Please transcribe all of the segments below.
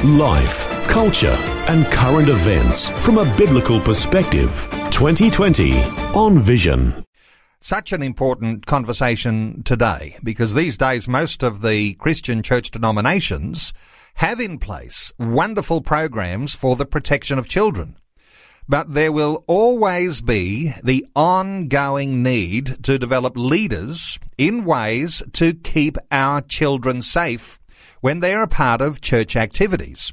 Life, culture, and current events from a biblical perspective. 2020 on Vision. Such an important conversation today because these days most of the Christian church denominations have in place wonderful programs for the protection of children. But there will always be the ongoing need to develop leaders in ways to keep our children safe when they are a part of church activities.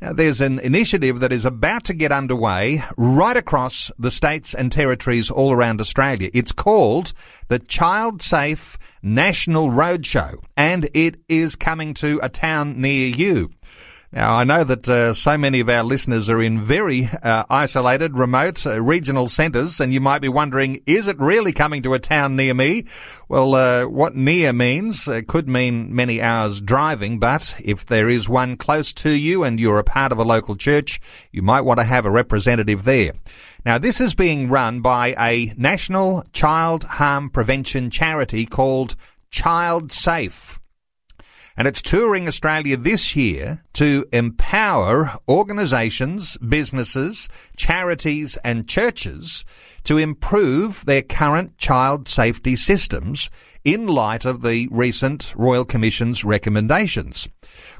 Now, there's an initiative that is about to get underway right across the states and territories all around Australia. It's called the Child Safe National Roadshow, and it is coming to a town near you. Now, I know that uh, so many of our listeners are in very uh, isolated, remote uh, regional centres, and you might be wondering, is it really coming to a town near me? Well, uh, what near means uh, could mean many hours driving, but if there is one close to you and you're a part of a local church, you might want to have a representative there. Now, this is being run by a national child harm prevention charity called Child Safe and it's touring Australia this year to empower organisations, businesses, charities and churches to improve their current child safety systems in light of the recent Royal Commission's recommendations.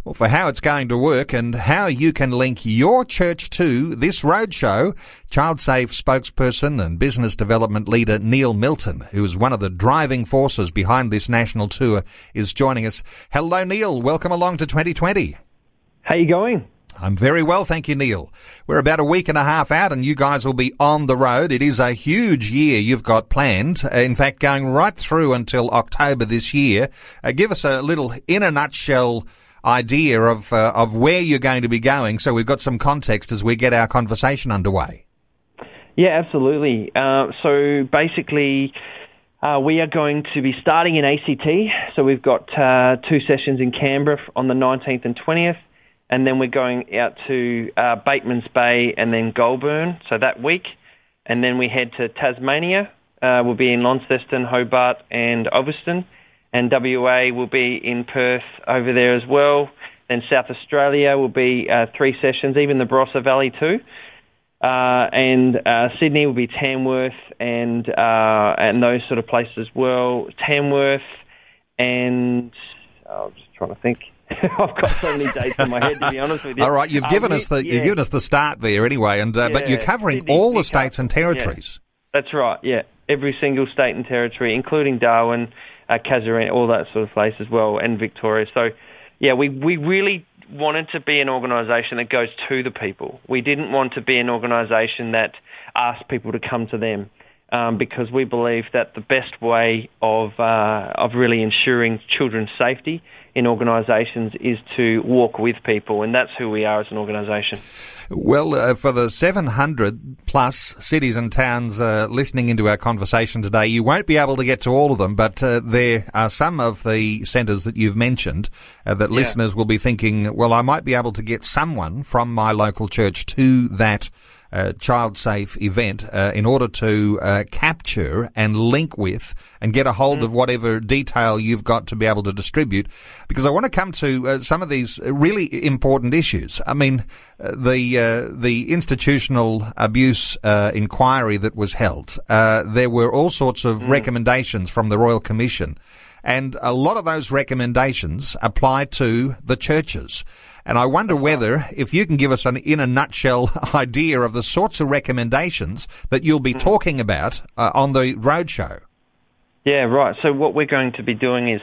Well, for how it's going to work and how you can link your church to this roadshow, ChildSafe spokesperson and business development leader Neil Milton, who is one of the driving forces behind this national tour, is joining us. Hello, Neil. Welcome along to 2020. How are you going? I'm very well, thank you, Neil. We're about a week and a half out and you guys will be on the road. It is a huge year you've got planned. In fact, going right through until October this year. Uh, give us a little, in a nutshell, idea of uh, of where you're going to be going, so we've got some context as we get our conversation underway. Yeah, absolutely. Uh, so basically. Uh, we are going to be starting in ACT. So we've got uh, two sessions in Canberra on the 19th and 20th, and then we're going out to uh, Batemans Bay and then Goulburn. So that week, and then we head to Tasmania. Uh, we'll be in Launceston, Hobart, and Ulverstone, and WA will be in Perth over there as well. Then South Australia will be uh, three sessions, even the Barossa Valley too. Uh, and uh, Sydney will be Tamworth and uh, and those sort of places as well. Tamworth and oh, I'm just trying to think. I've got so many dates in my head to be honest with you. All right, you've given um, us the yeah. you've given us the start there anyway, and uh, yeah, but you're covering Sydney, all the states and territories. Yeah. That's right. Yeah, every single state and territory, including Darwin uh, all that sort of place as well, and Victoria. So, yeah, we, we really wanted to be an organisation that goes to the people. We didn't want to be an organisation that asked people to come to them. Um, because we believe that the best way of uh, of really ensuring children's safety in organisations is to walk with people, and that's who we are as an organisation. Well, uh, for the 700 plus cities and towns uh, listening into our conversation today, you won't be able to get to all of them, but uh, there are some of the centres that you've mentioned uh, that yeah. listeners will be thinking, well, I might be able to get someone from my local church to that uh, child safe event uh, in order to uh, capture and link with and get a hold mm. of whatever detail you've got to be able to distribute. Because I want to come to uh, some of these really important issues. I mean, uh, the uh, the institutional abuse inquiry that was held, there were all sorts of mm. recommendations from the Royal Commission. And a lot of those recommendations apply to the churches. And I wonder whether, if you can give us an in a nutshell idea of the sorts of recommendations that you'll be mm-hmm. talking about uh, on the roadshow. Yeah, right. So what we're going to be doing is,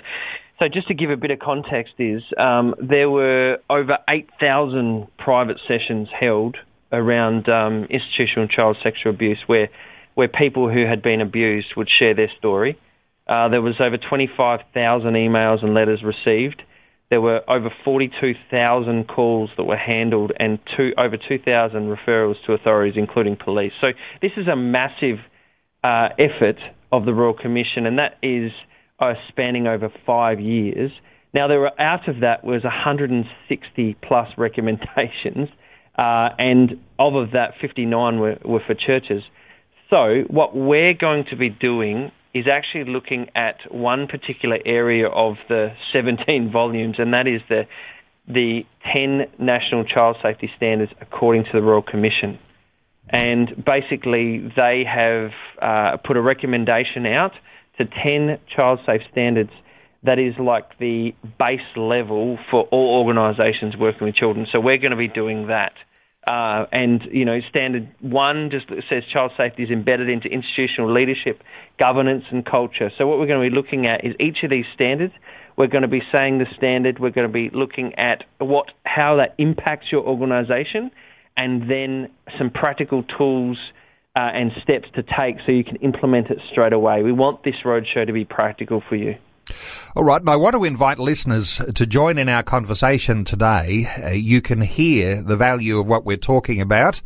so just to give a bit of context, is um, there were over 8,000 private sessions held around um, institutional child sexual abuse where where people who had been abused would share their story. Uh, there was over 25,000 emails and letters received there were over 42,000 calls that were handled and two, over 2,000 referrals to authorities, including police. So this is a massive uh, effort of the Royal Commission, and that is uh, spanning over five years. Now, there were out of that was 160 plus recommendations, uh, and of that, 59 were, were for churches. So, what we're going to be doing is actually looking at one particular area of the 17 volumes, and that is the the 10 national child safety standards according to the Royal Commission. And basically, they have uh, put a recommendation out to 10 child safe standards that is like the base level for all organisations working with children. So we're going to be doing that. Uh, and you know, standard one just says child safety is embedded into institutional leadership, governance, and culture. So what we're going to be looking at is each of these standards. We're going to be saying the standard. We're going to be looking at what how that impacts your organisation, and then some practical tools uh, and steps to take so you can implement it straight away. We want this roadshow to be practical for you. All right, and I want to invite listeners to join in our conversation today. Uh, you can hear the value of what we're talking about.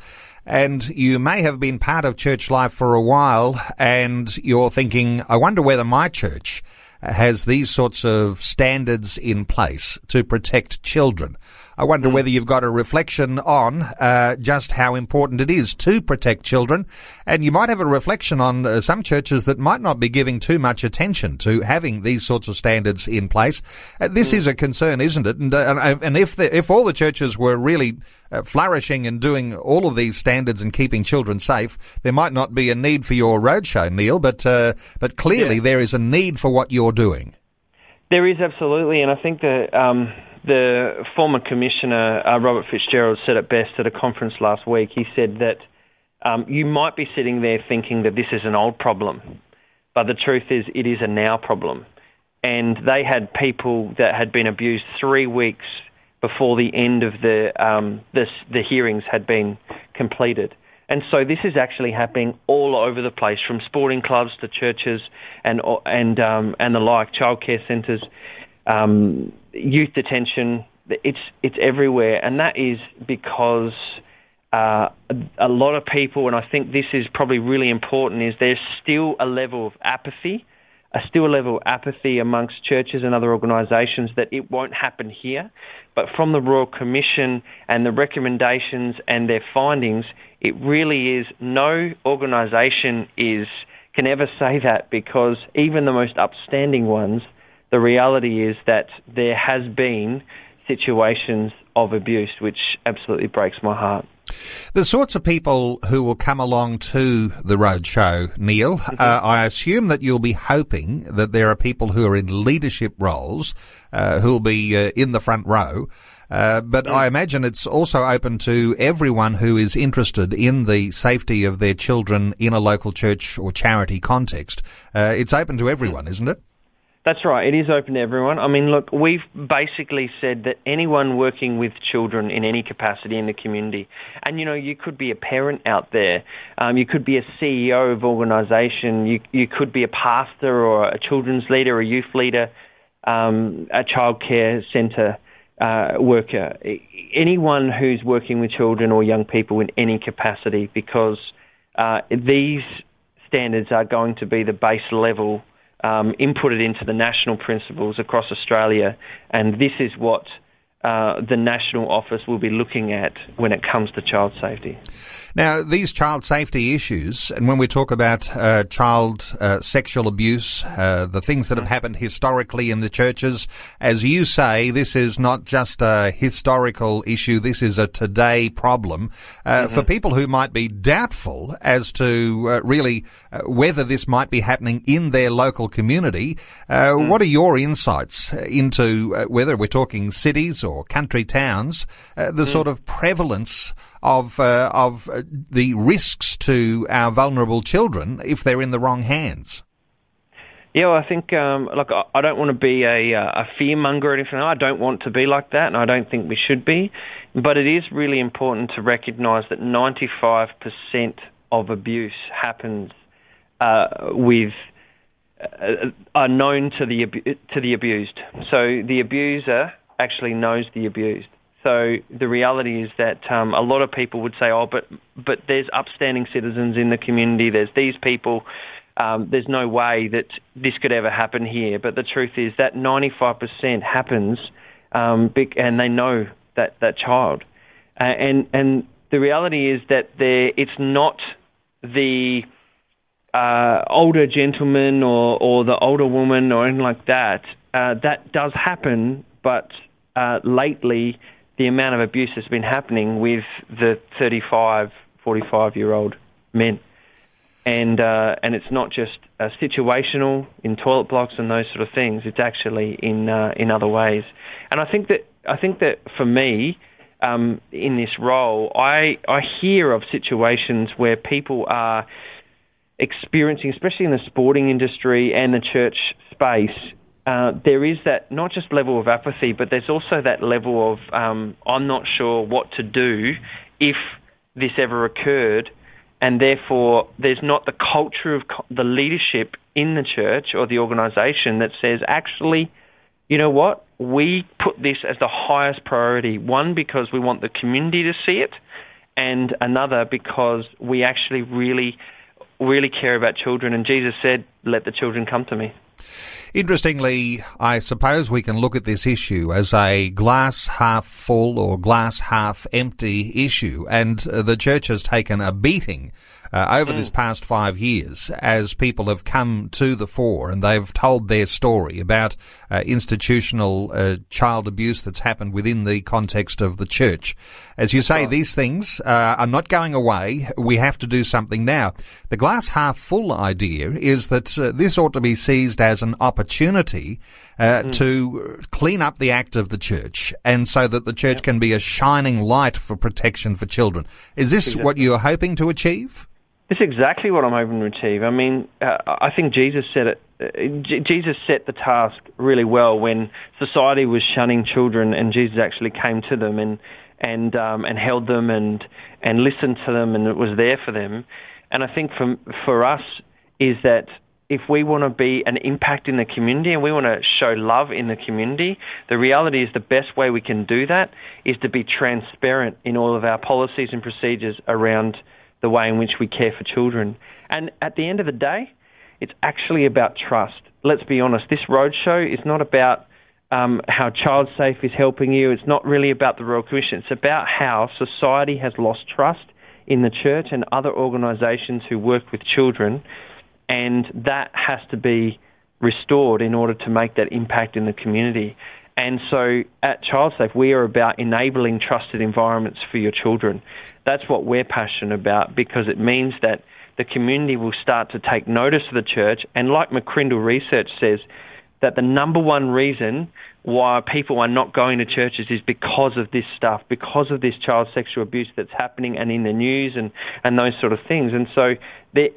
And you may have been part of church life for a while and you're thinking, I wonder whether my church has these sorts of standards in place to protect children. I wonder whether you've got a reflection on uh, just how important it is to protect children, and you might have a reflection on uh, some churches that might not be giving too much attention to having these sorts of standards in place. Uh, this mm. is a concern, isn't it? And uh, and if the, if all the churches were really uh, flourishing and doing all of these standards and keeping children safe, there might not be a need for your roadshow, Neil. But uh, but clearly yeah. there is a need for what you're doing. There is absolutely, and I think that. Um the former commissioner, uh, Robert Fitzgerald, said it best at a conference last week. He said that um, you might be sitting there thinking that this is an old problem, but the truth is it is a now problem. And they had people that had been abused three weeks before the end of the um, this, the hearings had been completed. And so this is actually happening all over the place, from sporting clubs to churches and and um, and the like, childcare centres um, youth detention. It's it's everywhere, and that is because uh, a lot of people, and I think this is probably really important, is there's still a level of apathy, a still a level of apathy amongst churches and other organisations that it won't happen here. But from the Royal Commission and the recommendations and their findings, it really is no organisation is can ever say that because even the most upstanding ones the reality is that there has been situations of abuse, which absolutely breaks my heart. The sorts of people who will come along to the roadshow, Neil, mm-hmm. uh, I assume that you'll be hoping that there are people who are in leadership roles uh, who'll be uh, in the front row. Uh, but I imagine it's also open to everyone who is interested in the safety of their children in a local church or charity context. Uh, it's open to everyone, isn't it? That's right. It is open to everyone. I mean, look, we've basically said that anyone working with children in any capacity in the community, and you know, you could be a parent out there, um, you could be a CEO of organisation, you you could be a pastor or a children's leader, a youth leader, um, a childcare centre uh, worker, anyone who's working with children or young people in any capacity, because uh, these standards are going to be the base level um, inputted into the national principles across Australia, and this is what uh, the national office will be looking at when it comes to child safety. Now, these child safety issues, and when we talk about uh, child uh, sexual abuse, uh, the things that have happened historically in the churches, as you say, this is not just a historical issue, this is a today problem. Uh, mm-hmm. For people who might be doubtful as to uh, really uh, whether this might be happening in their local community, mm. what are your insights into whether we're talking cities or country towns, the mm. sort of prevalence of uh, of uh, the risks to our vulnerable children if they're in the wrong hands. Yeah, well, I think um, look, I don't want to be a, uh, a fear monger or anything. I don't want to be like that, and I don't think we should be. But it is really important to recognise that 95% of abuse happens uh, with uh, are known to the to the abused. So the abuser actually knows the abused. So the reality is that um, a lot of people would say, "Oh, but but there's upstanding citizens in the community. There's these people. Um, there's no way that this could ever happen here." But the truth is that 95% happens, um, and they know that that child, uh, and and the reality is that there it's not the uh, older gentleman or, or the older woman or anything like that. Uh, that does happen, but uh, lately the amount of abuse that's been happening with the 35, 45 year old men. And, uh, and it's not just uh, situational in toilet blocks and those sort of things. It's actually in, uh, in other ways. And I think that, I think that for me, um, in this role, I, I hear of situations where people are experiencing, especially in the sporting industry and the church space, uh, there is that not just level of apathy, but there's also that level of um, I'm not sure what to do if this ever occurred, and therefore there's not the culture of co- the leadership in the church or the organisation that says actually, you know what, we put this as the highest priority. One because we want the community to see it, and another because we actually really, really care about children. And Jesus said, "Let the children come to me." Interestingly, I suppose we can look at this issue as a glass half full or glass half empty issue, and uh, the church has taken a beating uh, over mm. this past five years as people have come to the fore and they've told their story about uh, institutional uh, child abuse that's happened within the context of the church. As you say, these things uh, are not going away. We have to do something now. The glass half full idea is that uh, this ought to be seized as an opportunity uh, mm. to clean up the act of the church and so that the church yep. can be a shining light for protection for children. Is this exactly. what you're hoping to achieve? It's exactly what I'm hoping to achieve. I mean, uh, I think Jesus said it. Uh, Jesus set the task really well when society was shunning children, and Jesus actually came to them and and um, and held them and and listened to them, and it was there for them. And I think for for us is that if we want to be an impact in the community and we want to show love in the community, the reality is the best way we can do that is to be transparent in all of our policies and procedures around the way in which we care for children. And at the end of the day, it's actually about trust. Let's be honest, this roadshow is not about um, how Child Safe is helping you. It's not really about the Royal Commission. It's about how society has lost trust in the church and other organisations who work with children, and that has to be restored in order to make that impact in the community. And so at ChildSafe, we are about enabling trusted environments for your children. That's what we're passionate about because it means that the community will start to take notice of the church. And like McCrindle research says, that the number one reason why people are not going to churches is because of this stuff, because of this child sexual abuse that's happening and in the news and, and those sort of things. And so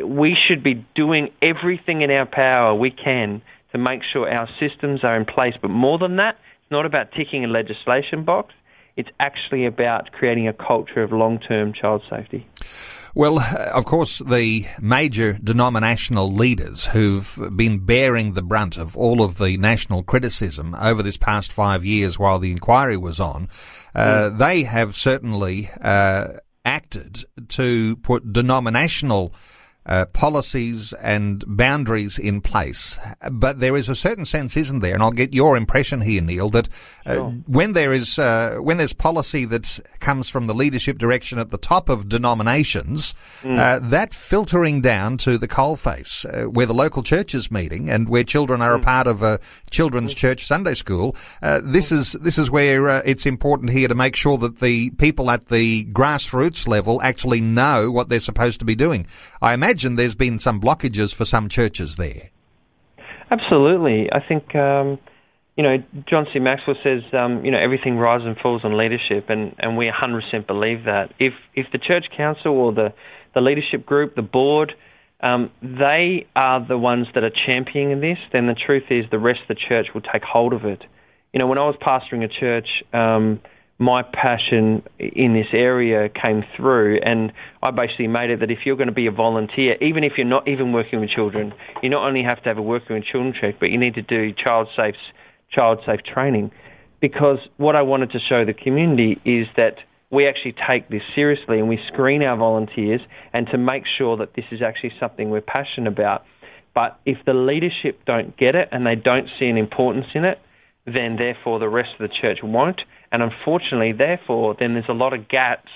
we should be doing everything in our power we can to make sure our systems are in place. But more than that, it's not about ticking a legislation box. It's actually about creating a culture of long term child safety. Well, of course, the major denominational leaders who've been bearing the brunt of all of the national criticism over this past five years while the inquiry was on, uh, mm. they have certainly uh, acted to put denominational uh, policies and boundaries in place. But there is a certain sense, isn't there? And I'll get your impression here, Neil, that uh, sure. when there is uh, when there's policy that comes from the leadership direction at the top of denominations, mm. Uh, that filtering down to the coalface, uh, where the local church is meeting and where children are mm. a part of a children's mm. church Sunday school. this is this is where it's important here to make sure that the people at the grassroots level actually know what they're supposed to be doing. I imagine imagine there's been some blockages for some churches there. Absolutely. I think, um, you know, John C. Maxwell says, um, you know, everything rises and falls on leadership, and, and we 100% believe that. If, if the church council or the, the leadership group, the board, um, they are the ones that are championing this, then the truth is the rest of the church will take hold of it. You know, when I was pastoring a church, um, my passion in this area came through, and I basically made it that if you're going to be a volunteer, even if you're not even working with children, you not only have to have a working with children check, but you need to do child safe child safe training. because what I wanted to show the community is that we actually take this seriously and we screen our volunteers and to make sure that this is actually something we're passionate about. But if the leadership don't get it and they don't see an importance in it, then therefore the rest of the church won't. And unfortunately, therefore, then there's a lot of gaps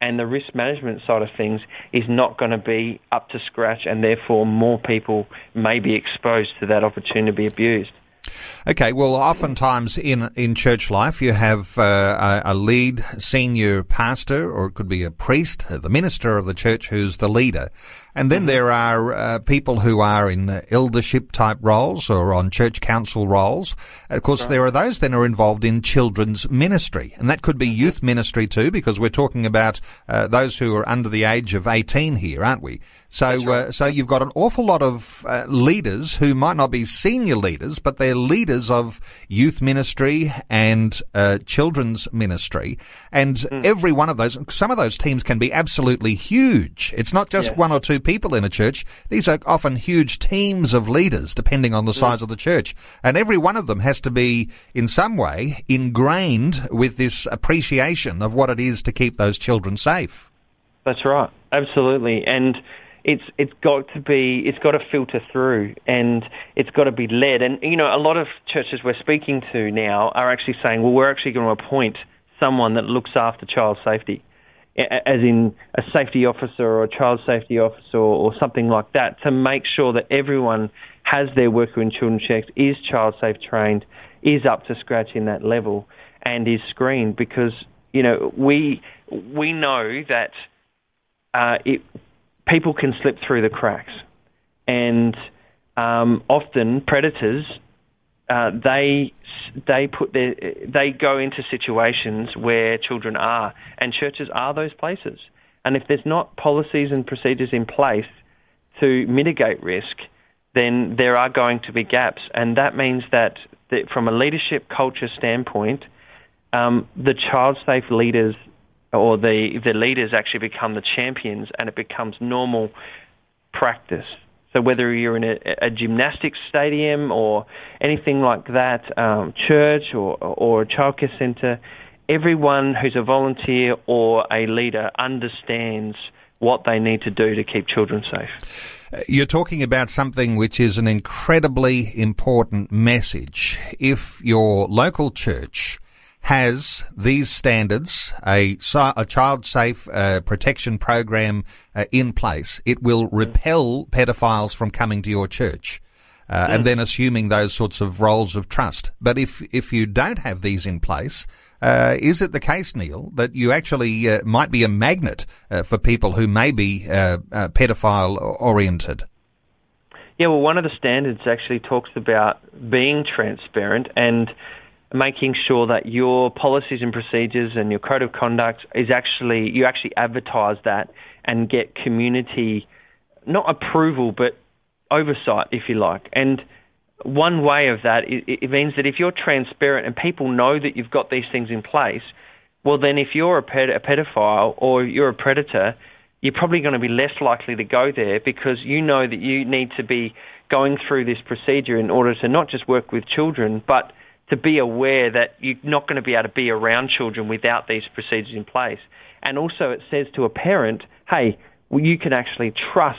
and the risk management side of things is not going to be up to scratch, and therefore more people may be exposed to that opportunity to be abused. Okay, well, oftentimes in in church life, you have uh, a, a, lead senior pastor, or it could be a priest, the minister of the church, who's the leader, and then mm-hmm. there are uh, people who are in eldership type roles or on church council roles. Of course, right. there are those that are involved in children's ministry, and that could be youth ministry too, because we're talking about uh, those who are under the age of eighteen here, aren't we? So, right. uh, so you've got an awful lot of uh, leaders who might not be senior leaders, but they're leaders of youth ministry and uh, children's ministry. And mm. every one of those, some of those teams can be absolutely huge. It's not just yeah. one or two people in a church. These are often huge teams of leaders, depending on the size of the church. And every one of them has to be, in some way, ingrained with this appreciation of what it is to keep those children safe. That's right. Absolutely. And it's it's got to be it's got to filter through and it's got to be led and you know a lot of churches we're speaking to now are actually saying well we're actually going to appoint someone that looks after child safety as in a safety officer or a child safety officer or, something like that to make sure that everyone has their worker and children checks is child safe trained is up to scratch in that level and is screened. Because you know we we know that uh, it people can slip through the cracks, and um, often predators uh, they they put their they go into situations where children are, and churches are those places. And if there's not policies and procedures in place to mitigate risk, then there are going to be gaps, and that means that, that from a leadership culture standpoint, um, the child safe leaders or the the leaders actually become the champions, and it becomes normal practice. So whether you're in a, a gymnastics stadium or anything like that, um, church or or a childcare centre, everyone who's a volunteer or a leader understands what they need to do to keep children safe. You're talking about something which is an incredibly important message. If your local church has these standards, a, a child safe uh, protection program uh, in place, it will repel pedophiles from coming to your church. Uh, and then assuming those sorts of roles of trust. But if if you don't have these in place, uh, is it the case, Neil, that you actually uh, might be a magnet uh, for people who may be uh, uh, pedophile oriented? Yeah, well, one of the standards actually talks about being transparent and making sure that your policies and procedures and your code of conduct is actually you actually advertise that and get community not approval but oversight if you like. And one way of that it, means that if you're transparent and people know that you've got these things in place well then if you're a, ped- a pedophile or you're a predator you're probably going to be less likely to go there because you know that you need to be going through this procedure in order to not just work with children but to be aware that you're not going to be able to be around children without these procedures in place. And also, it says to a parent, hey, well, you can actually trust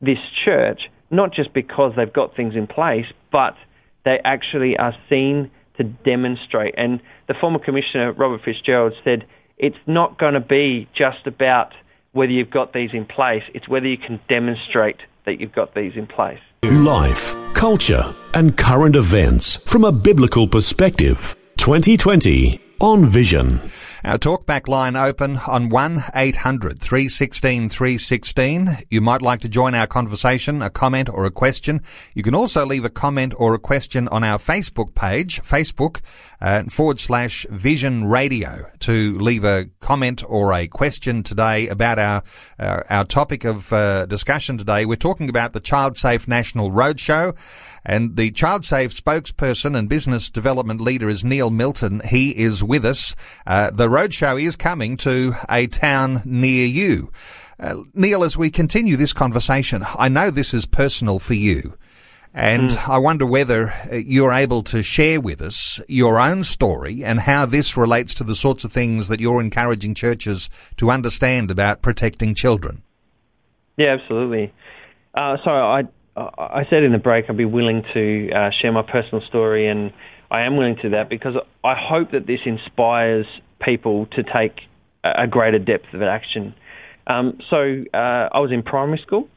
this church, not just because they've got things in place, but they actually are seen to demonstrate. And the former commissioner, Robert Fitzgerald, said it's not going to be just about whether you've got these in place, it's whether you can demonstrate that you've got these in place. Life, culture, and current events from a biblical perspective. 2020 on Vision. Our talkback line open on 1 800 316 316. You might like to join our conversation, a comment or a question. You can also leave a comment or a question on our Facebook page, Facebook uh, forward slash Vision Radio to leave a comment or a question today about our uh, our topic of uh, discussion today. We're talking about the Child Safe National Roadshow. And the Child Safe spokesperson and business development leader is Neil Milton. He is with us. Uh, the roadshow is coming to a town near you. Uh, Neil, as we continue this conversation, I know this is personal for you. And mm. I wonder whether uh, you're able to share with us your own story and how this relates to the sorts of things that you're encouraging churches to understand about protecting children. Yeah, absolutely. Uh, so I I said in the break I'd be willing to uh, share my personal story, and I am willing to do that because I hope that this inspires people to take a greater depth of action. Um, so uh, I was in primary school,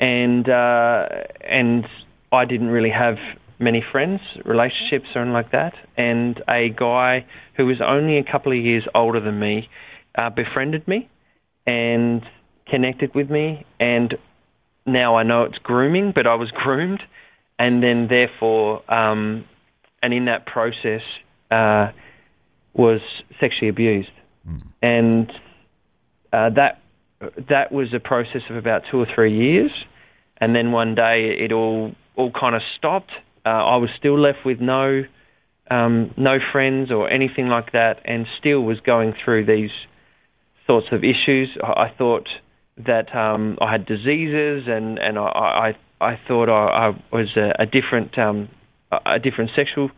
and uh, and I didn't really have many friends, relationships, or anything like that. And a guy who was only a couple of years older than me uh, befriended me and connected with me. And now I know it's grooming, but I was groomed, and then therefore, um, and in that process, uh, was sexually abused, mm. and uh, that that was a process of about two or three years, and then one day it all all kind of stopped. Uh, I was still left with no um, no friends or anything like that, and still was going through these sorts of issues. I, thought that um, I had diseases, and and I I, I thought I, I was a, a different um, a different sexual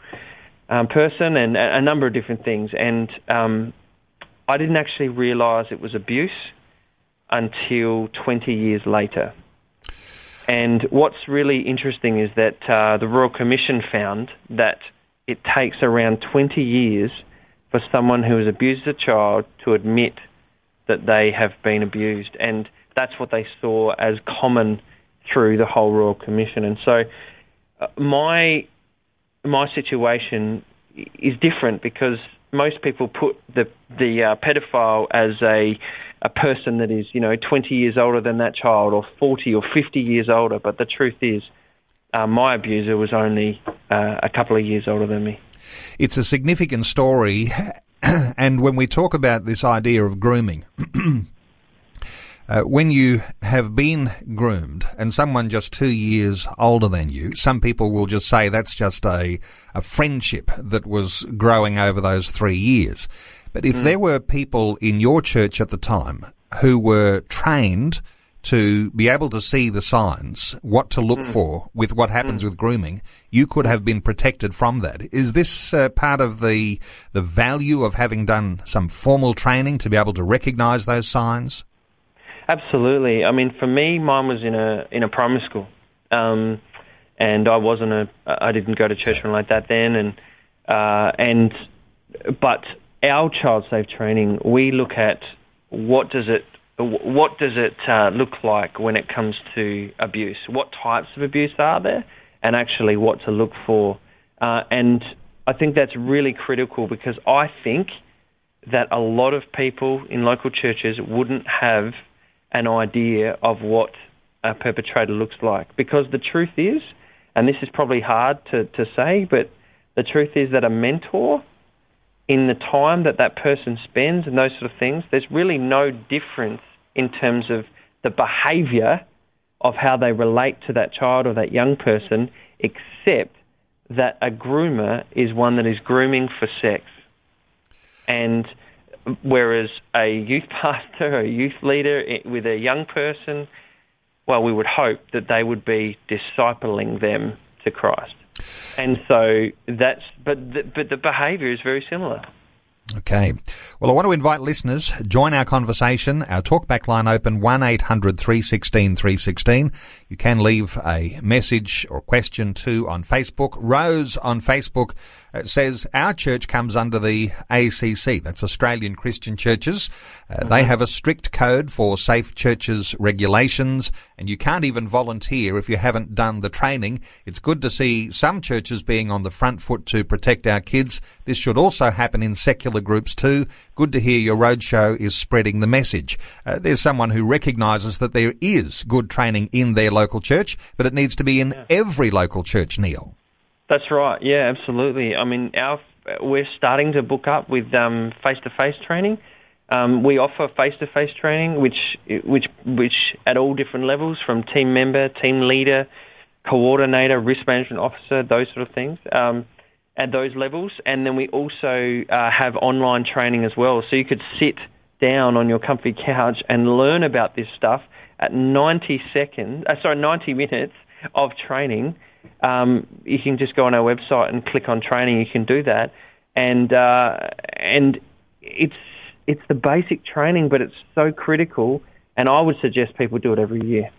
um, person, and a, a, number of different things. And um, I didn't actually realise it was abuse until 20 years later. And what's really interesting is that uh, the Royal Commission found that it takes around 20 years for someone who has abused a child to admit that they have been abused. And that's what they saw as common through the whole Royal Commission. And so uh, my my situation is different because most people put the the uh, pedophile as a a person that is, you know, 20 years older than that child or 40 or 50 years older. But the truth is, uh, my abuser was only uh, a couple of years older than me. It's a significant story. and when we talk about this idea of grooming, uh, when you have been groomed and someone just two years older than you, some people will just say that's just a, a friendship that was growing over those three years. But if mm. there were people in your church at the time who were trained to be able to see the signs, what to look mm. for with what happens mm. with grooming, you could have been protected from that. Is this uh, part of the the value of having done some formal training to be able to recognise those signs? Absolutely. I mean, for me, mine was in a in a primary school, um, and I wasn't a I didn't go to church or like that then, and uh, and but our child safe training, we look at what does it what does it uh, look like when it comes to abuse? What types of abuse are there, and actually what to look for? Uh, and I think that's really critical because I think that a lot of people in local churches wouldn't have an idea of what a perpetrator looks like. Because the truth is, and this is probably hard to, to say, but the truth is that a mentor in the time that that person spends and those sort of things, there's really no difference in terms of the behaviour of how they relate to that child or that young person, except that a groomer is one that is grooming for sex. And whereas a youth pastor or a youth leader with a young person, well, we would hope that they would be discipling them to Christ. And so that's, but the, but the behaviour is very similar. Okay. Well, I want to invite listeners, join our conversation. Our talkback line open 1-800 316 316. You can leave a message or question too on Facebook. Rose on Facebook uh, says, our church comes under the ACC. That's Australian Christian Churches. Uh, mm-hmm. They have a strict code for safe churches regulations and you can't even volunteer if you haven't done the training. It's good to see some churches being on the front foot to protect our kids. This should also happen in secular groups too. Good to hear your roadshow is spreading the message. Uh, there's someone who recognises that there is good training in their local church, but it needs to be in yeah. every local church, Neil. That's right. Yeah, absolutely. I mean, our we're starting to book up with um, face-to-face training. Um, we offer face-to-face training, which which which at all different levels, from team member, team leader, coordinator, risk management officer, those sort of things. Um, at those levels, and then we also uh, have online training as well. So you could sit down on your comfy couch and learn about this stuff at 90 seconds, uh, sorry, 90 minutes of training, um, you can just go on our website and click on training. You can do that, and uh, and it's it's the basic training, but it's so critical. And I would suggest people do it every year.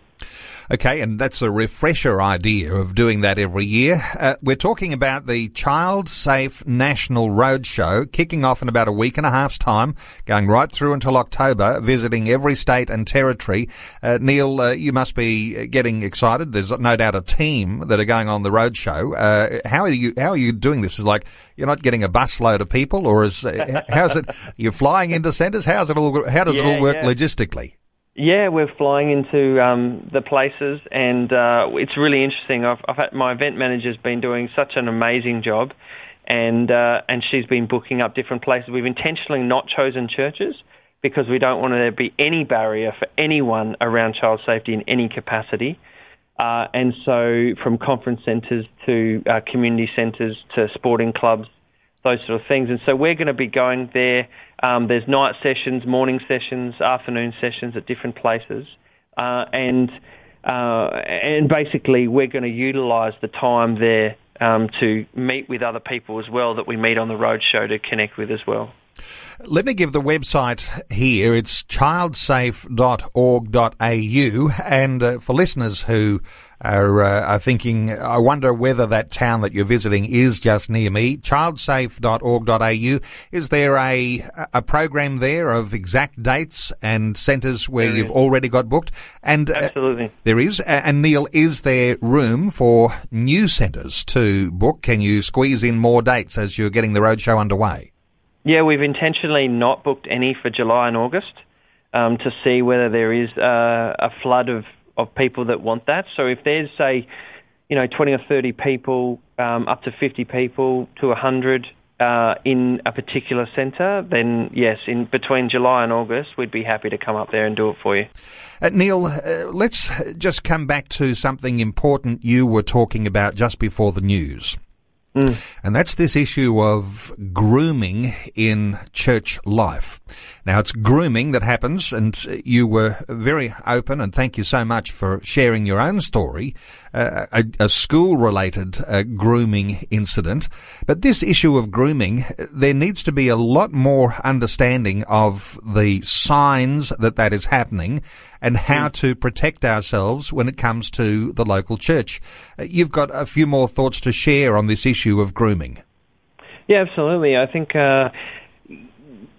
Okay, and that's a refresher idea of doing that every year. Uh, we're talking about the Child Safe National Roadshow, kicking off in about a week and a half's time, going right through until October, visiting every state and territory. Uh, Neil, uh, you must be getting excited. There's no doubt a team that are going on the roadshow. Uh, how are you? How are you doing this? Is like you're not getting a busload of people, or is uh, how's it? You're flying into centres. How's it all? How does yeah, it all work yeah. logistically? Yeah, we're flying into um, the places, and uh, it's really interesting. I've, I've had, my event manager's been doing such an amazing job, and uh, and she's been booking up different places. We've intentionally not chosen churches because we don't want there to be any barrier for anyone around child safety in any capacity. Uh, and so, from conference centres to uh, community centres to sporting clubs, those sort of things. And so, we're going to be going there um, there's night sessions, morning sessions, afternoon sessions at different places, uh, and uh, and basically we're going to utilise the time there um, to meet with other people as well that we meet on the roadshow to connect with as well. Let me give the website here. It's childsafe.org.au. And uh, for listeners who are, uh, are thinking, I wonder whether that town that you're visiting is just near me, childsafe.org.au. Is there a, a program there of exact dates and centres where There you've is. already got booked? And uh, Absolutely. there is. And Neil, is there room for new centres to book? Can you squeeze in more dates as you're getting the roadshow underway? Yeah, we've intentionally not booked any for July and August um, to see whether there is uh, a flood of, of people that want that. So if there's, say, you know, 20 or 30 people, um, up to 50 people to 100 uh, in a particular centre, then yes, in between July and August, we'd be happy to come up there and do it for you. Uh, Neil, uh, let's just come back to something important you were talking about just before the news. And that's this issue of grooming in church life. Now, it's grooming that happens, and you were very open, and thank you so much for sharing your own story, uh, a, a school related uh, grooming incident. But this issue of grooming, uh, there needs to be a lot more understanding of the signs that that is happening and how to protect ourselves when it comes to the local church. Uh, You've got a few more thoughts to share on this issue of grooming. Yeah, absolutely. I think, uh,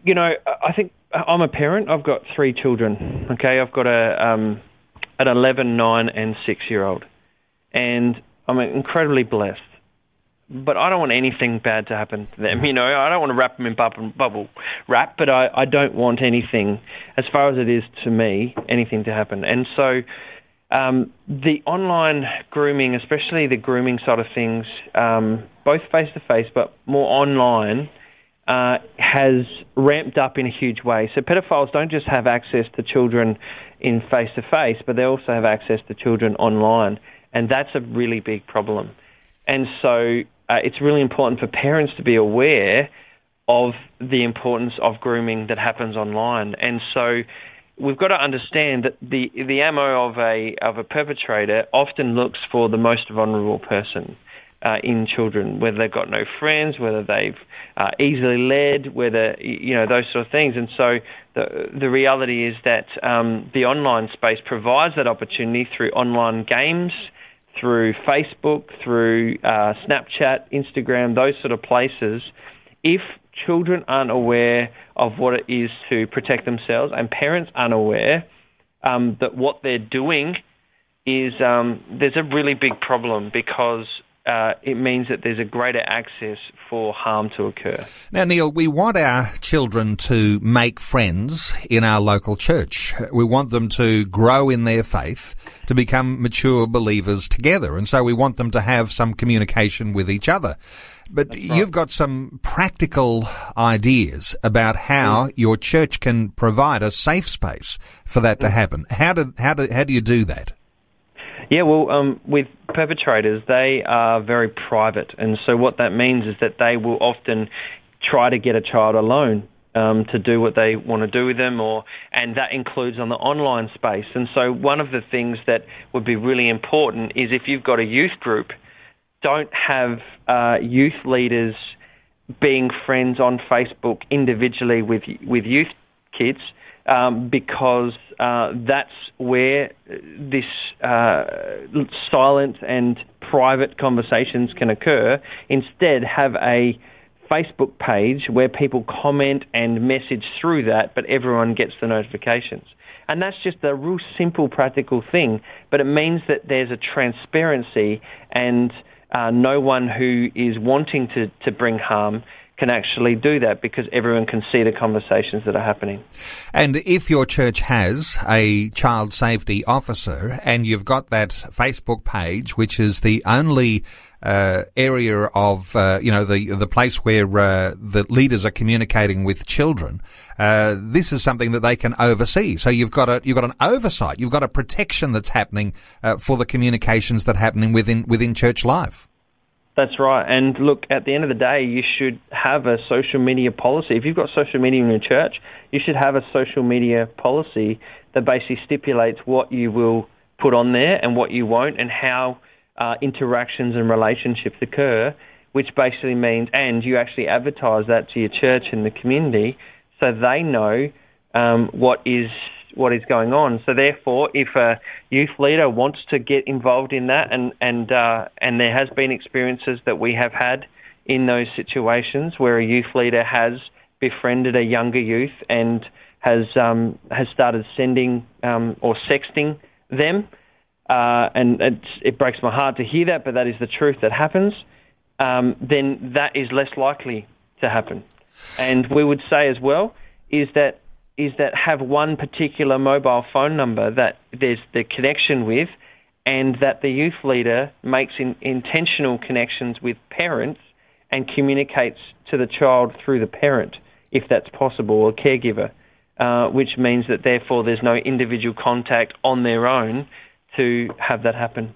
you know, I think I'm a parent. I've got three children. Okay, I've got a um, an 11, 9, and 6 year old, and I'm incredibly blessed. But I don't want anything bad to happen to them. You know, I don't want to wrap them in bubble, bubble wrap, but I, I don't want anything, as far as it is to me, anything to happen. And so, um, the online grooming, especially the grooming side of things, um, both face to face but more online, uh, has ramped up in a huge way. So pedophiles don't just have access to children in face to face, but they also have access to children online, and that's a really big problem. And so uh, it's really important for parents to be aware of the importance of grooming that happens online. And so we've got to understand that the the M.O. of a of a perpetrator often looks for the most vulnerable person uh, in children, whether they've got no friends, whether they've uh, easily led, whether you know those sort of things. And so the the reality is that um, the online space provides that opportunity through online games, through Facebook, through uh, Snapchat, Instagram, those sort of places. If children aren't aware of what it is to protect themselves, and parents aren't aware um, that what they're doing is um, there's a really big problem because uh, it means that there's a greater access for harm to occur. Now, Neil, we want our children to make friends in our local church. We want them to grow in their faith, to become mature believers together. And so we want them to have some communication with each other. But you've got some practical ideas about how your church can provide a safe space for that to happen. How do, how do, how do you do that? Yeah, well, um, with perpetrators, they are very private, and so what that means is that they will often try to get a child alone um, to do what they want to do with them, or and that includes on the online space. And so, one of the things that would be really important is if you've got a youth group, don't have uh, youth leaders being friends on Facebook individually with with youth kids, um, because uh, that's where this uh, silent and private conversations can occur. Instead, have a Facebook page where people comment and message through that, but everyone gets the notifications. And that's just a real simple, practical thing, but it means that there's a transparency and uh, no one who is wanting to, to bring harm can actually do that because everyone can see the conversations that are happening. And if your church has a child safety officer and you've got that Facebook page, which is the only uh, area of uh, you know the the place where uh, the leaders are communicating with children. Uh, this is something that they can oversee. So you've got a you've got an oversight. You've got a protection that's happening uh, for the communications that are happening within within church life. That's right. And look, at the end of the day, you should have a social media policy. If you've got social media in your church, you should have a social media policy that basically stipulates what you will put on there and what you won't, and how uh, interactions and relationships occur. Which basically means, and you actually advertise that to your church and the community, so they know um, what is what is going on. So therefore, if a youth leader wants to get involved in that, and and uh, and there has been experiences that we have had in those situations where a youth leader has befriended a younger youth and has um, has started sending um, or sexting them, uh, and it breaks my heart to hear that, but that is the truth that happens. Um, then that is less likely to happen. And we would say as well is that is that have one particular mobile phone number that there's the connection with, and that the youth leader makes in, intentional connections with parents and communicates to the child through the parent, if that's possible, or caregiver, uh, which means that therefore there's no individual contact on their own to have that happen.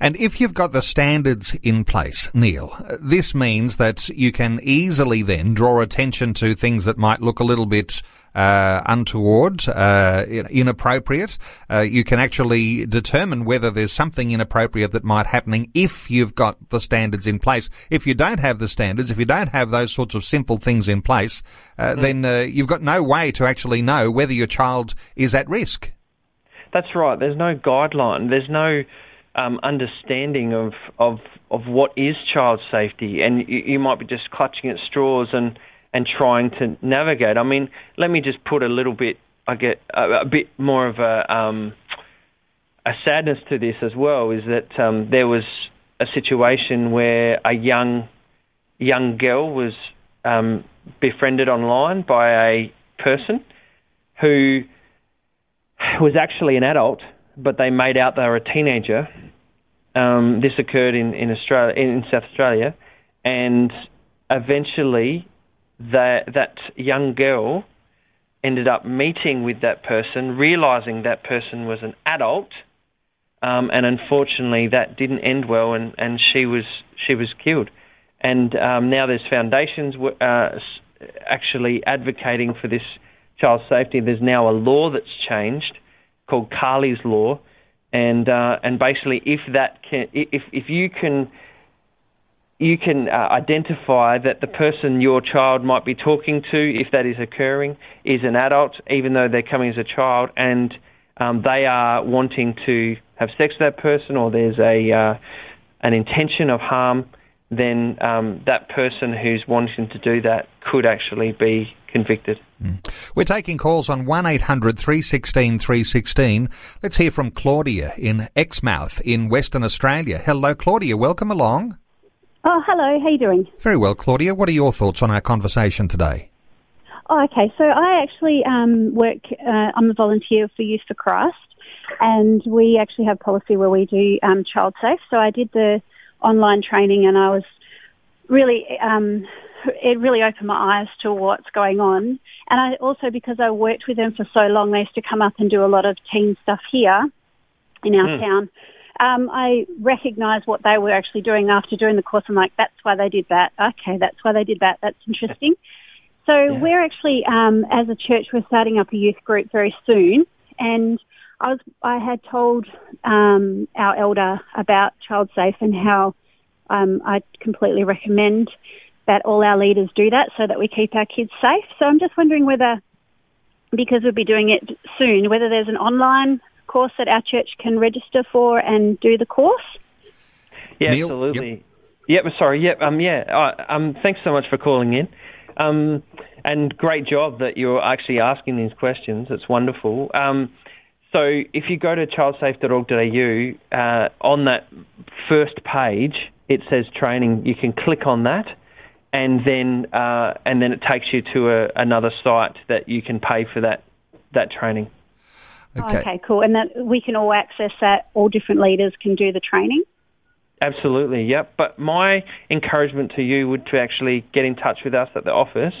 And if you've got the standards in place, Neil, this means that you can easily then draw attention to things that might look a little bit uh, untoward, uh, inappropriate. Uh, you can actually determine whether there's something inappropriate that might happening if you've got the standards in place. If you don't have the standards, if you don't have those sorts of simple things in place, mm. then uh, you've got no way to actually know whether your child is at risk. That's right. There's no guideline. There's no um, understanding of, of of what is child safety, and you, you, might be just clutching at straws and and trying to navigate. I mean, let me just put a little bit. I get a, a bit more of a um, a sadness to this as well. Is that um, there was a situation where a young young girl was um, befriended online by a person who was actually an adult, but they made out they were a teenager. Um, this occurred in in Australia, in South Australia, and eventually, that that young girl ended up meeting with that person, realizing that person was an adult, um, and unfortunately, that didn't end well, and, and she was she was killed. And um, now there's foundations uh, actually advocating for this child safety. There's now a law that's changed called Carly's Law, and uh, and basically, if that can, if if you can. You can uh, identify that the person your child might be talking to, if that is occurring, is an adult, even though they're coming as a child, and um, they are wanting to have sex with that person, or there's a uh, an intention of harm, then um, that person who's wanting to do that could actually be convicted. Mm. We're taking calls on 1800 316 316. Let's hear from Claudia in Exmouth in Western Australia. Hello, Claudia. Welcome along. Oh, hello. How you doing? Very well, Claudia. What are your thoughts on our conversation today? Oh, okay. So I actually um, work. Uh, I'm a volunteer for Youth for Christ, and we actually have policy where we do um, child safe. So I did the online training, and I was really um, it really opened my eyes to what's going on. And I also, because I worked with them for so long, they used to come up and do a lot of teen stuff here in our mm. town. Um, I recognised what they were actually doing after doing the course. I'm like, that's why they did that. Okay, that's why they did that. That's interesting. So yeah. we're actually, um, as a church, we're starting up a youth group very soon, and I was I had told um, our elder about Child Safe and how um, I completely recommend that all our leaders do that so that we keep our kids safe. So I'm just wondering whether, because we'll be doing it soon, whether there's an online course that our church can register for and do the course. Yeah, Neil, absolutely. Yep. yep. Sorry. Yep. Um. Yeah. Uh, um. Thanks so much for calling in. Um. And great job that you're actually asking these questions. It's wonderful. Um. So if you go to childsafe.org.au, uh, on that first page it says training. You can click on that, and then uh, and then it takes you to a, another site that you can pay for that that training. Okay. okay, cool. And that we can all access that. All different leaders can do the training. Absolutely, yep. But my encouragement to you would to actually get in touch with us at the office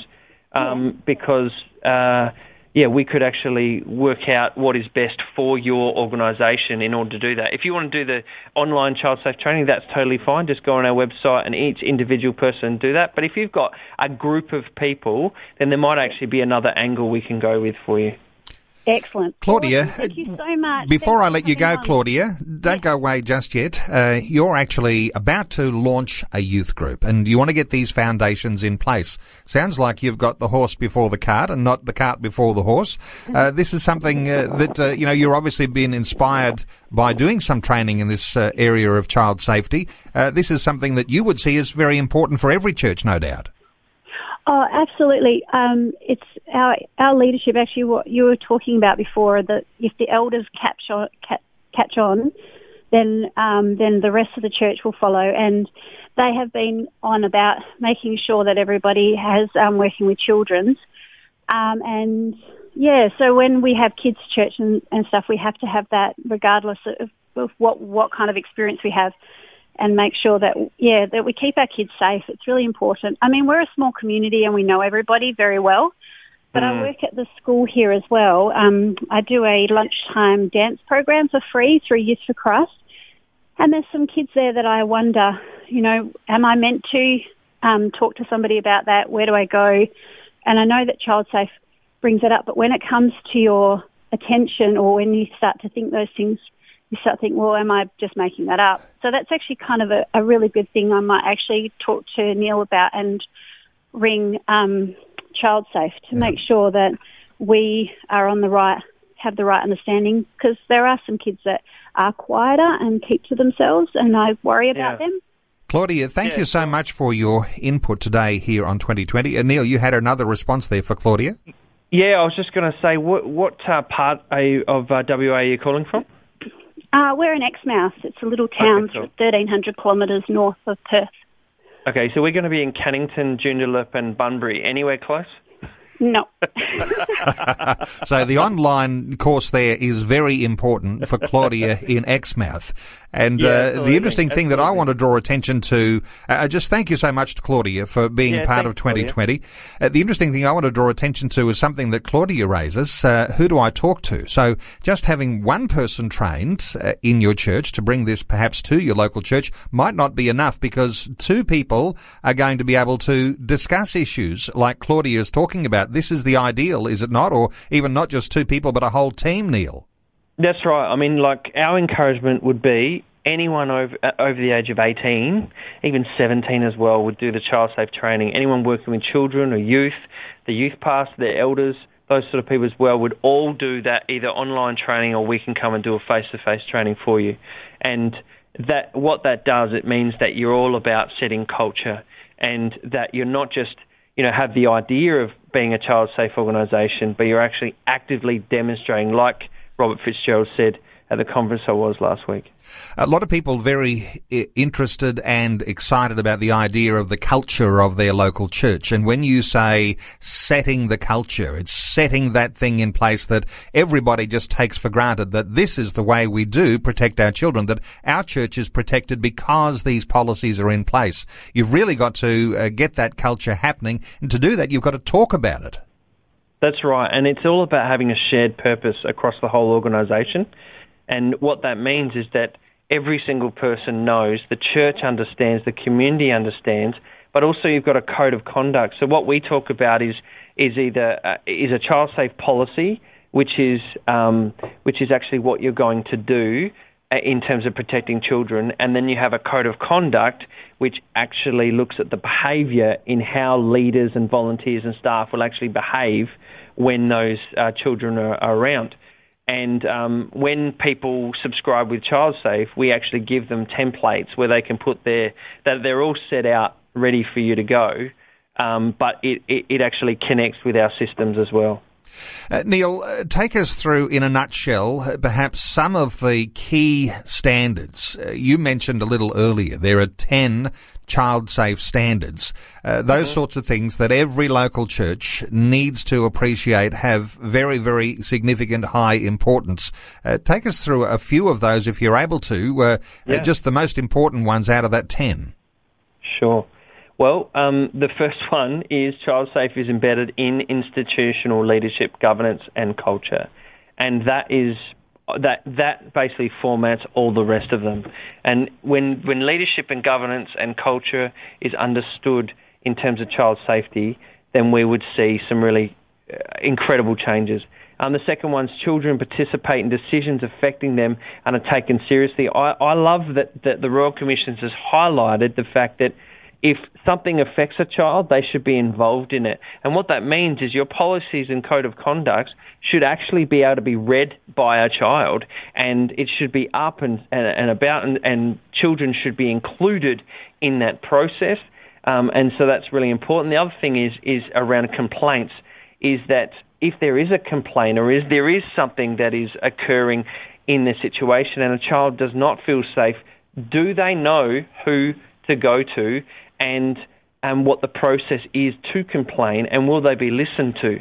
um, yeah. because uh, yeah, we could actually work out what is best for your organisation in order to do that. If you want to do the online child safe training, that's totally fine. Just go on our website and each individual person do that. But if you've got a group of people, then there might actually be another angle we can go with for you. Excellent. Claudia, awesome. thank you so much. Before Thanks I let you go, on. Claudia, don't go away just yet. Uh, you're actually about to launch a youth group and you want to get these foundations in place. Sounds like you've got the horse before the cart and not the cart before the horse. Uh, this is something uh, that, uh, you know, you're obviously been inspired by doing some training in this uh, area of child safety. Uh, this is something that you would see as very important for every church, no doubt. Oh, absolutely. Um, it's our our leadership. Actually, what you were talking about before that if the elders catch on, catch on, then um, then the rest of the church will follow. And they have been on about making sure that everybody has um, working with children's. Um, and yeah, so when we have kids church and, and stuff, we have to have that regardless of, of what what kind of experience we have and make sure that yeah that we keep our kids safe. It's really important. I mean, we're a small community and we know everybody very well. But mm. I work at the school here as well. Um, I do a lunchtime dance program for free through Youth for Christ, and there's some kids there that I wonder, you know, am I meant to um, talk to somebody about that? Where do I go? And I know that Child Safe brings it up, but when it comes to your attention or when you start to think those things you start thinking, well, am I just making that up? So that's actually kind of a, a really good thing. I might actually talk to Neil about and ring um, Child Safe to yeah. make sure that we are on the right, have the right understanding, because there are some kids that are quieter and keep to themselves, and I worry about yeah. them. Claudia, thank yeah. you so much for your input today here on 2020. And Neil, you had another response there for Claudia. Yeah, I was just going to say, what what uh, part you, of uh, WA are you calling from? Uh, we're in Exmouth. It's a little town, okay, cool. 1,300 kilometres north of Perth. Okay, so we're going to be in Cannington, Joondalup, and Bunbury. Anywhere close? No. so the online course there is very important for Claudia in Exmouth. And yeah, uh, the interesting thing that I want to draw attention to, uh, uh, just thank you so much to Claudia for being yeah, part of 2020. Uh, the interesting thing I want to draw attention to is something that Claudia raises. Uh, who do I talk to? So just having one person trained uh, in your church to bring this perhaps to your local church might not be enough because two people are going to be able to discuss issues like Claudia is talking about. This is the ideal, is it not? Or even not just two people, but a whole team, Neil. That's right. I mean, like our encouragement would be anyone over uh, over the age of 18, even 17 as well, would do the child safe training. Anyone working with children or youth, the youth pastor, their elders, those sort of people as well would all do that either online training or we can come and do a face-to-face training for you. And that what that does, it means that you're all about setting culture and that you're not just you know have the idea of being a child safe organisation, but you're actually actively demonstrating, like Robert Fitzgerald said at the conference I was last week. A lot of people very interested and excited about the idea of the culture of their local church. And when you say setting the culture, it's setting that thing in place that everybody just takes for granted that this is the way we do protect our children, that our church is protected because these policies are in place. You've really got to uh, get that culture happening. And to do that, you've got to talk about it. That's right. And it's all about having a shared purpose across the whole organisation. And what that means is that every single person knows, the church understands, the community understands, but also you've got a code of conduct. So what we talk about is is either uh, is a child safe policy, which is um, which is actually what you're going to do uh, in terms of protecting children, and then you have a code of conduct which actually looks at the behaviour in how leaders and volunteers and staff will actually behave when those uh, children are, are, around. And um, when people subscribe with ChildSafe, we actually give them templates where they can put their that they're all set out ready for you to go, um, but it, it, it actually connects with our systems as well. Uh, Neil, uh, take us through in a nutshell uh, perhaps some of the key standards. Uh, you mentioned a little earlier there are 10 child safe standards. Uh, those mm-hmm. sorts of things that every local church needs to appreciate have very, very significant high importance. Uh, take us through a few of those if you're able to, yeah. just the most important ones out of that 10. Sure. Well, um, the first one is Child safety is embedded in institutional leadership, governance, and culture, and that is that that basically formats all the rest of them. And when when leadership and governance and culture is understood in terms of child safety, then we would see some really uh, incredible changes. Um, the second one's children participate in decisions affecting them and are taken seriously. I, I love that, that the Royal Commission has highlighted the fact that if something affects a child, they should be involved in it. And what that means is your policies and code of conduct should actually be able to be read by a child, and it should be up and, and, and about, and, and, children should be included in that process. Um, and so that's really important. The other thing is is around complaints. Is that if there is a complaint or is there is something that is occurring in the situation and a child does not feel safe, do they know who to go to and and what the process is to complain and will they be listened to?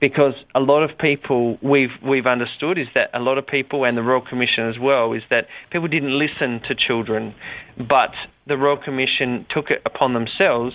Because a lot of people we've we've understood is that a lot of people and the Royal Commission as well is that people didn't listen to children but the Royal Commission took it upon themselves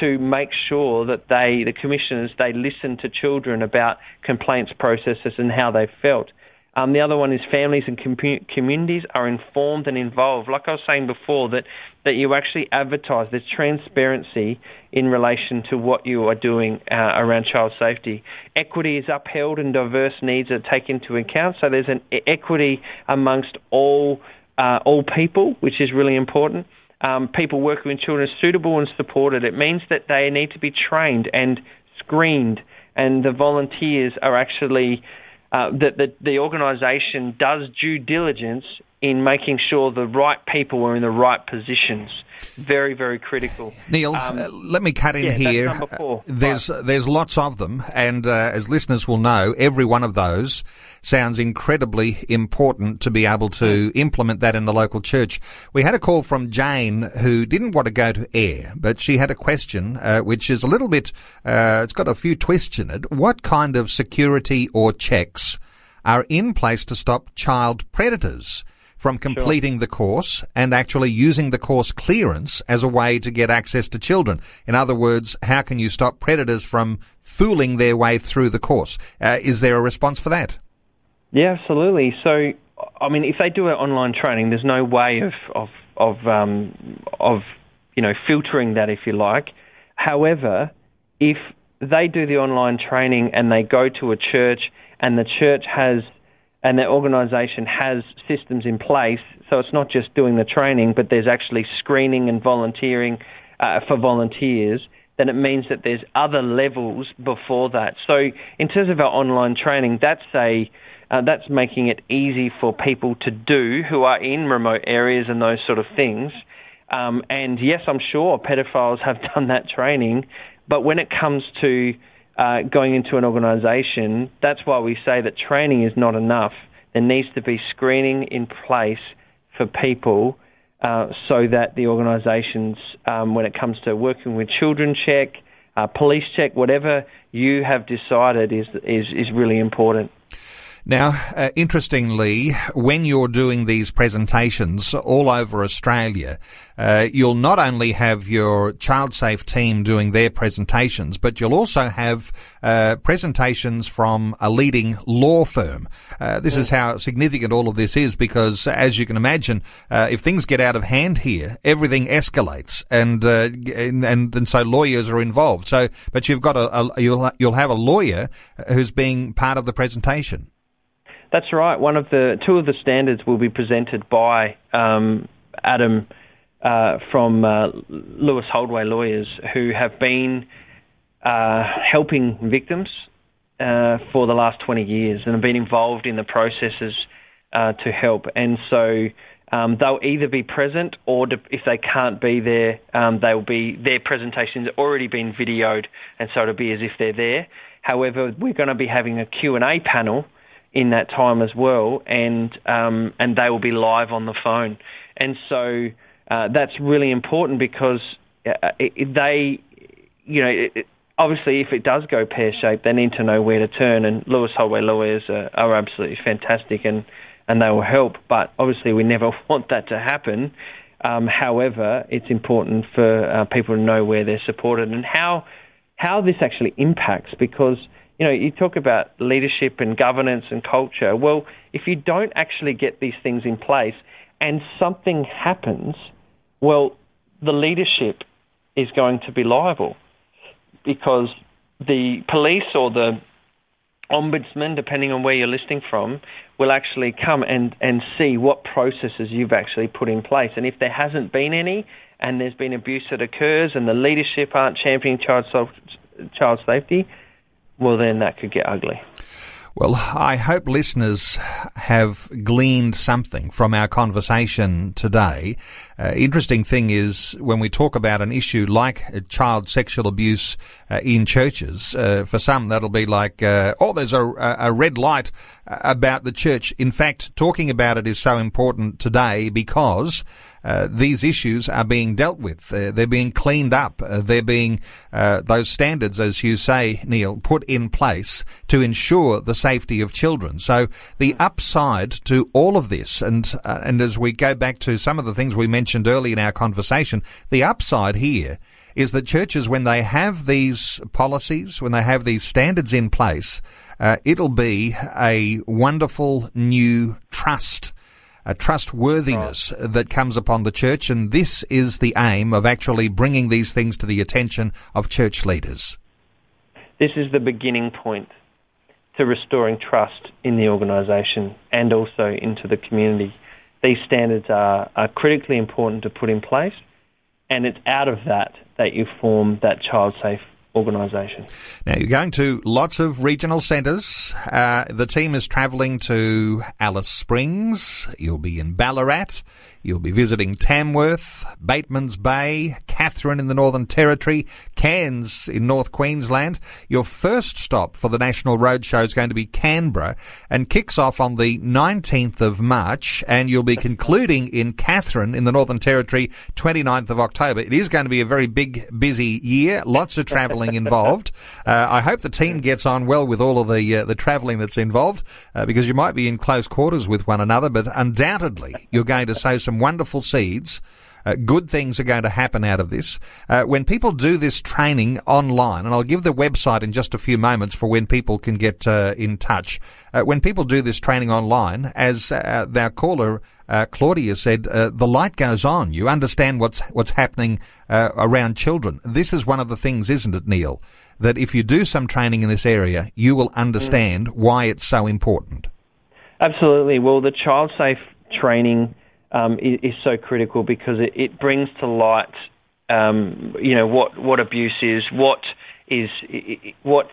to make sure that they the commissioners they listened to children about complaints processes and how they felt um, the other one is families and com- communities are informed and involved. Like I was saying before, that, that you actually advertise, there's transparency in relation to what you are doing uh, around child safety. Equity is upheld and diverse needs are taken into account. So there's an equity amongst all, uh, all people, which is really important. Um, people working with children are suitable and supported. It means that they need to be trained and screened, and the volunteers are actually uh, that the, the organisation does due diligence in making sure the right people are in the right positions. Very, very critical. Neil, um, uh, let me cut in yeah, here. Uh, there's there's lots of them, and uh, as listeners will know, every one of those sounds incredibly important to be able to implement that in the local church. We had a call from Jane who didn't want to go to air, but she had a question uh, which is a little bit. Uh, it's got a few twists in it. What kind of security or checks are in place to stop child predators? From completing sure. the course and actually using the course clearance as a way to get access to children. In other words, how can you stop predators from fooling their way through the course? Uh, is there a response for that? Yeah, absolutely. So, I mean, if they do an online training, there's no way of of of um, of you know filtering that, if you like. However, if they do the online training and they go to a church and the church has and the organisation has systems in place. So it's not just doing the training, but there's actually screening and volunteering uh, for volunteers. Then it means that there's other levels before that. So in terms of our online training, that's a uh, that's making it easy for people to do who are in remote areas and those sort of things. Um, and yes, I'm sure pedophiles have done that training, but when it comes to uh, going into an organisation, that's why we say that training is not enough. There needs to be screening in place for people uh, so that the organisations, um, when it comes to working with children check, uh, police check, whatever you have decided is, is, is really important. Now, uh, interestingly, when you're doing these presentations all over Australia, uh, you'll not only have your child safe team doing their presentations, but you'll also have uh, presentations from a leading law firm. Uh, this is how significant all of this is because, as you can imagine, uh, if things get out of hand here, everything escalates, and, uh, and and and so lawyers are involved. So, but you've got a, a you'll you'll have a lawyer who's being part of the presentation. That's right. One of the two of the standards will be presented by um, Adam uh, from uh, Lewis Holdway Lawyers, who have been uh, helping victims uh, for the last 20 years and have been involved in the processes uh, to help. And so um, they'll either be present or if they can't be there, um, they'll be their presentation's already been videoed, and so it'll be as if they're there. However, we're going to be having a Q&A panel in that time as well, and um, and they will be live on the phone, and so uh, that's really important because uh, it, they, you know, it, obviously if it does go pear shaped, they need to know where to turn, and Lewis Holdway lawyers are, are absolutely fantastic, and and they will help. But obviously, we never want that to happen. Um, however, it's important for uh, people to know where they're supported and how how this actually impacts because you know, you talk about leadership and governance and culture. Well, if you don't actually get these things in place and something happens, well, the leadership is going to be liable because the police or the ombudsman, depending on where you're listening from, will actually come and, and see what processes you've actually put in place. And if there hasn't been any, and there's been abuse that occurs, and the leadership aren't championing child, child safety, well, then that could get ugly. Well, I hope listeners have gleaned something from our conversation today. Uh, interesting thing is when we talk about an issue like child sexual abuse uh, in churches, uh, for some that'll be like, uh, oh, there's a, a red light about the church. In fact, talking about it is so important today because uh, these issues are being dealt with. Uh, they're being cleaned up. Uh, they're being uh, those standards, as you say, Neil, put in place to ensure the safety of children. So the upside to all of this, and uh, and as we go back to some of the things we mentioned early in our conversation, the upside here is that churches, when they have these policies, when they have these standards in place, uh, it'll be a wonderful new trust a trustworthiness right. that comes upon the church, and this is the aim of actually bringing these things to the attention of church leaders. This is the beginning point to restoring trust in the organisation and also into the community. These standards are, are critically important to put in place, and it's out of that that you form that child safe organisation. Now, you're going to lots of regional centres. Uh, the team is travelling to Alice Springs. You'll be in Ballarat. You'll be visiting Tamworth, Batemans Bay, Katherine in the Northern Territory, Cairns in North Queensland. Your first stop for the National Roadshow is going to be Canberra and kicks off on the 19th of March and you'll be concluding in Katherine in the Northern Territory 29th of October. It is going to be a very big, busy year. Lots of travelling involved. Uh, I hope the team gets on well with all of the, uh, the travelling that's involved uh, because you might be in close quarters with one another, but undoubtedly you're going to sow some wonderful seeds. Uh, good things are going to happen out of this. Uh, when people do this training online, and I'll give the website in just a few moments for when people can get uh, in touch. Uh, when people do this training online, as uh, our caller uh, Claudia said, the light goes on. You understand what's what's happening around children. This is one of the things, isn't it, Neil? That if you do some training in this area, you will understand mm. why it's so important. Absolutely. Well, the child safe training um, is, is, so critical because it, it brings to light, um, you know, what, what abuse is, what is what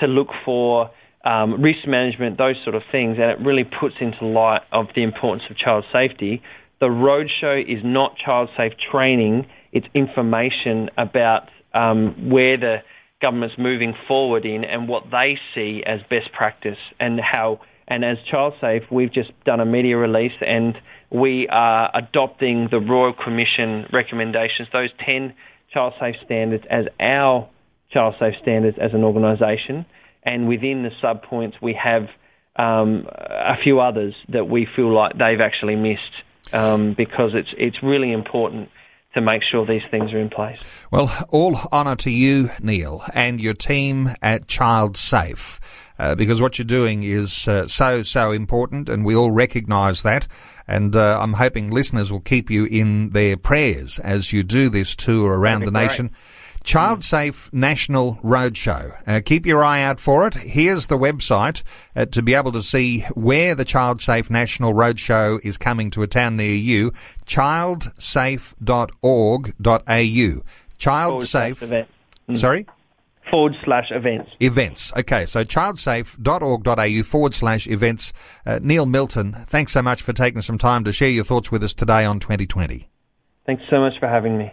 to look for, um, risk management, those sort of things, and it really puts into light of the importance of child safety. The roadshow is not child safe training; it's information about um, where the government's moving forward in and what they see as best practice and how. And as Child Safe, we've just done a media release and we are adopting the Royal Commission recommendations, those 10 child safe standards, as our child safe standards as an organisation. And within the sub points, we have um, a few others that we feel like they've actually missed um, because it's it's really important to make sure these things are in place. Well, all honour to you, Neil, and your team at Child Safe. Uh, because what you're doing is uh, so, so important, and we all recognise that. And uh, I'm hoping listeners will keep you in their prayers as you do this tour around the nation. Child Safe National Roadshow. Uh, keep your eye out for it. Here's the website uh, to be able to see where the Child Safe National Roadshow is coming to a town near you. Childsafe.org.au. Child Safe. Mm. Sorry? Forward slash events. Events. Okay, so childsafe.org.au forward slash events. Uh, Neil Milton, thanks so much for taking some time to share your thoughts with us today on 2020. Thanks so much for having me.